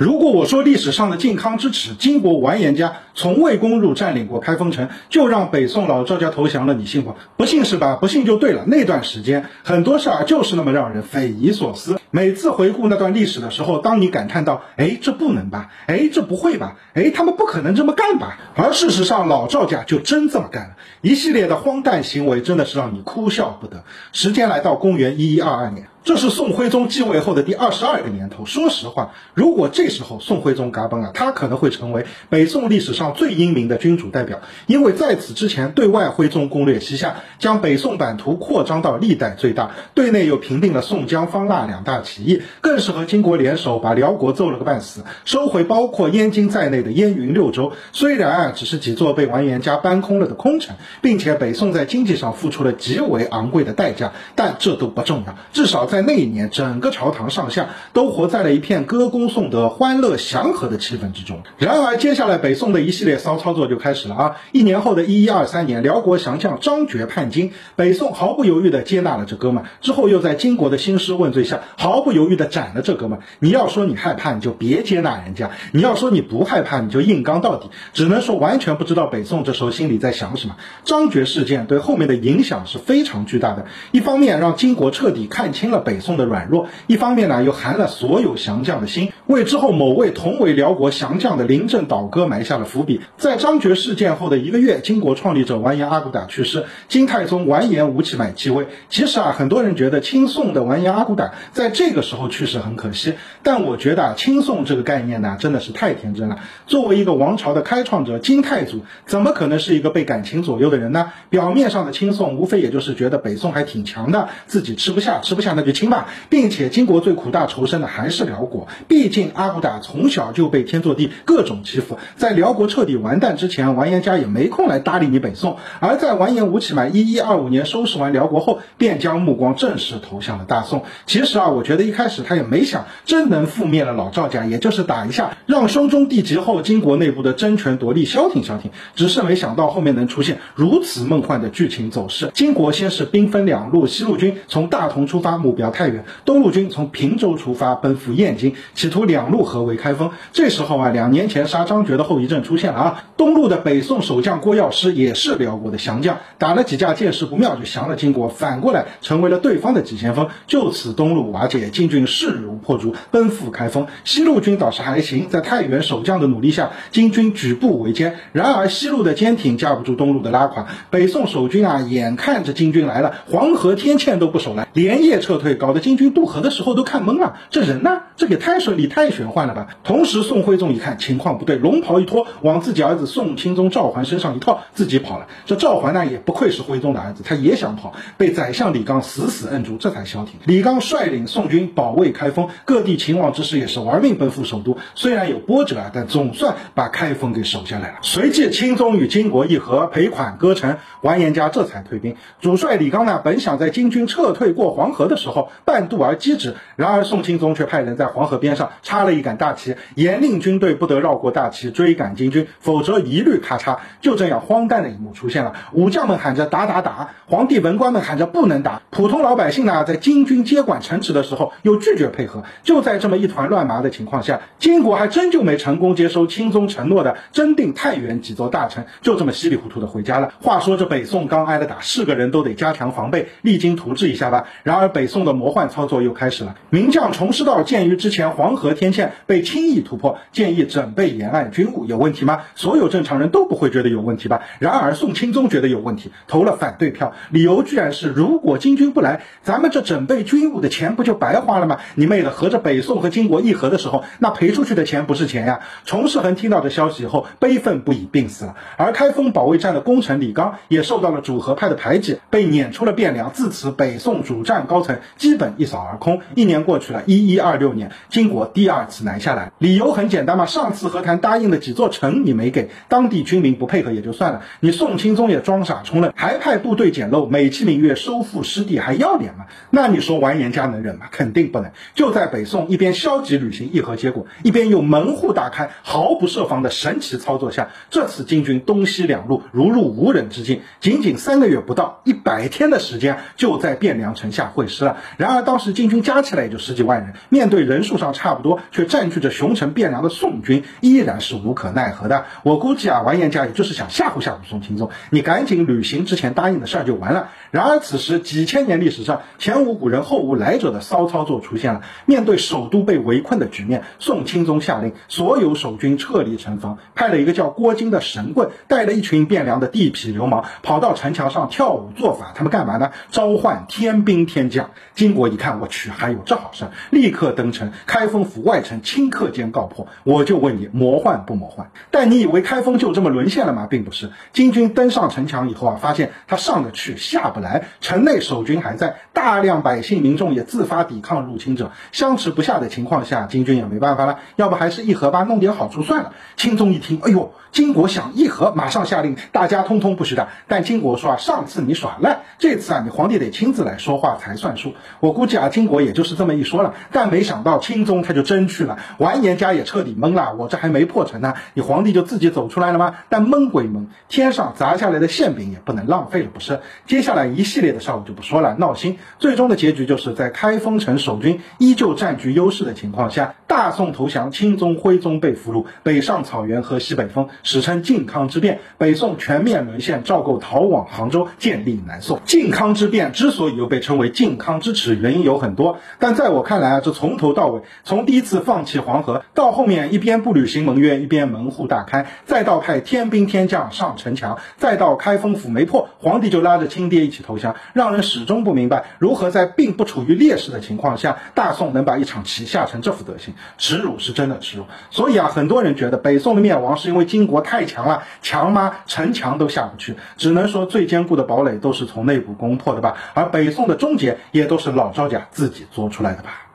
如果我说历史上的靖康之耻，金国完颜家从未攻入占领过开封城，就让北宋老赵家投降了，你信不？不信是吧？不信就对了。那段时间很多事儿就是那么让人匪夷所思。每次回顾那段历史的时候，当你感叹到“哎，这不能吧？哎，这不会吧？哎，他们不可能这么干吧？”而事实上，老赵家就真这么干了。一系列的荒诞行为，真的是让你哭笑不得。时间来到公元一一二二年。这是宋徽宗继位后的第二十二个年头。说实话，如果这时候宋徽宗嘎嘣了，他可能会成为北宋历史上最英明的君主代表，因为在此之前，对外徽宗攻略西夏，将北宋版图扩张到历代最大；对内又平定了宋江、方腊两大起义，更是和金国联手把辽国揍了个半死，收回包括燕京在内的燕云六州。虽然，只是几座被完颜家搬空了的空城，并且北宋在经济上付出了极为昂贵的代价，但这都不重要，至少。在那一年，整个朝堂上下都活在了一片歌功颂德、欢乐祥和的气氛之中。然而，接下来北宋的一一系列骚操作就开始了啊！一年后的一一二三年，辽国降将张觉叛金，北宋毫不犹豫地接纳了这哥们，之后又在金国的兴师问罪下，毫不犹豫地斩了这哥们。你要说你害怕，你就别接纳人家；你要说你不害怕，你就硬刚到底。只能说完全不知道北宋这时候心里在想什么。张觉事件对后面的影响是非常巨大的，一方面让金国彻底看清了。北宋的软弱，一方面呢又寒了所有降将的心，为之后某位同为辽国降将的临阵倒戈埋下了伏笔。在张觉事件后的一个月，金国创立者完颜阿骨打去世，金太宗完颜吴乞买继位。其实啊，很多人觉得亲宋的完颜阿骨打在这个时候去世很可惜，但我觉得啊，亲宋这个概念呢真的是太天真了。作为一个王朝的开创者，金太祖怎么可能是一个被感情左右的人呢？表面上的清宋，无非也就是觉得北宋还挺强的，自己吃不下，吃不下那就。亲吧，并且金国最苦大仇深的还是辽国，毕竟阿骨打从小就被天祚帝各种欺负，在辽国彻底完蛋之前，完颜家也没空来搭理你北宋。而在完颜吴乞买一一二五年收拾完辽国后，便将目光正式投向了大宋。其实啊，我觉得一开始他也没想真能覆灭了老赵家，也就是打一下，让兄终弟及后金国内部的争权夺利消停消停。只是没想到后面能出现如此梦幻的剧情走势。金国先是兵分两路，西路军从大同出发，目标。太原，东路军从平州出发，奔赴燕京，企图两路合围开封。这时候啊，两年前杀张觉的后遗症出现了啊。东路的北宋守将郭药师也是辽国的降将，打了几架见势不妙就降了金国，反过来成为了对方的急先锋。就此东路瓦解，金军势如破竹，奔赴开封。西路军倒是还行，在太原守将的努力下，金军举步维艰。然而西路的坚挺架不住东路的拉垮，北宋守军啊，眼看着金军来了，黄河天堑都不守了，连夜撤退。搞得金军渡河的时候都看懵了，这人呢？这也太顺利、太玄幻了吧！同时，宋徽宗一看情况不对，龙袍一脱，往自己儿子宋钦宗赵桓身上一套，自己跑了。这赵桓呢，也不愧是徽宗的儿子，他也想跑，被宰相李纲死死摁住，这才消停。李纲率领宋军保卫开封，各地勤王之士也是玩命奔赴首都。虽然有波折啊，但总算把开封给守下来了。随即，钦宗与金国议和，赔款割城，完颜家这才退兵。主帅李纲呢，本想在金军撤退过黄河的时候。半渡而击之，然而宋钦宗却派人在黄河边上插了一杆大旗，严令军队不得绕过大旗追赶金军，否则一律咔嚓。就这样荒诞的一幕出现了：武将们喊着打打打，皇帝文官们喊着不能打，普通老百姓呢，在金军接管城池的时候又拒绝配合。就在这么一团乱麻的情况下，金国还真就没成功接收钦宗承诺的真定、太原几座大城，就这么稀里糊涂的回家了。话说这北宋刚挨了打，是个人都得加强防备，励精图治一下吧。然而北宋的。魔幻操作又开始了。名将崇师道鉴于之前黄河天堑被轻易突破，建议整备沿岸军务，有问题吗？所有正常人都不会觉得有问题吧？然而宋钦宗觉得有问题，投了反对票，理由居然是如果金军不来，咱们这整备军务的钱不就白花了吗？你妹的，合着北宋和金国议和的时候，那赔出去的钱不是钱呀！崇世恒听到这消息以后，悲愤不已，病死了。而开封保卫战的功臣李纲也受到了主和派的排挤，被撵出了汴梁。自此，北宋主战高层。基本一扫而空。一年过去了，一一二六年，金国第第二次南下来，理由很简单嘛，上次和谈答应的几座城你没给，当地居民不配合也就算了，你宋钦宗也装傻充愣，还派部队捡漏，美其名曰收复失地，还要脸吗？那你说完颜家能忍吗？肯定不能。就在北宋一边消极履行议和结果，一边又门户大开，毫不设防的神奇操作下，这次金军东西两路如入无人之境，仅仅三个月不到，一百天的时间就在汴梁城下会师了。然而当时金军加起来也就十几万人，面对人数上差不多却占据着雄城汴梁的宋军，依然是无可奈何的。我估计啊，完颜家也就是想吓唬吓唬宋钦宗，你赶紧履行之前答应的事儿就完了。然而此时几千年历史上前无古人后无来者的骚操作出现了。面对首都被围困的局面，宋钦宗下令所有守军撤离城防，派了一个叫郭金的神棍，带了一群汴梁的地痞流氓跑到城墙上跳舞做法。他们干嘛呢？召唤天兵天将。金国一看，我去，还有这好事，立刻登城，开封府外城顷刻间告破。我就问你，魔幻不魔幻？但你以为开封就这么沦陷了吗？并不是。金军登上城墙以后啊，发现他上得去，下不来，城内守军还在，大量百姓民众也自发抵抗入侵者。相持不下的情况下，金军也没办法了，要不还是议和吧，弄点好处算了。钦宗一听，哎呦，金国想议和，马上下令大家通通不许打。但金国说啊，上次你耍赖，这次啊，你皇帝得亲自来说话才算数。我估计啊，金国也就是这么一说了，但没想到钦宗他就真去了，完颜家也彻底懵了。我这还没破城呢，你皇帝就自己走出来了吗？但懵归懵，天上砸下来的馅饼也不能浪费了，不是？接下来一系列的事我就不说了，闹心。最终的结局就是在开封城守军依旧占据优势的情况下，大宋投降，钦宗、徽宗被俘虏，北上草原和西北风，史称靖康之变，北宋全面沦陷，赵构逃往杭州，建立南宋。靖康之变之所以又被称为靖康之耻，原因有很多，但在我看来啊，这从头到尾，从第一一次放弃黄河，到后面一边不履行盟约，一边门户大开，再到派天兵天将上城墙，再到开封府没破，皇帝就拉着亲爹一起投降，让人始终不明白如何在并不处于劣势的情况下，大宋能把一场棋下成这副德行，耻辱是真的耻辱。所以啊，很多人觉得北宋的灭亡是因为金国太强了，强吗？城墙都下不去，只能说最坚固的堡垒都是从内部攻破的吧。而北宋的终结也都是老赵家自己做出来的吧。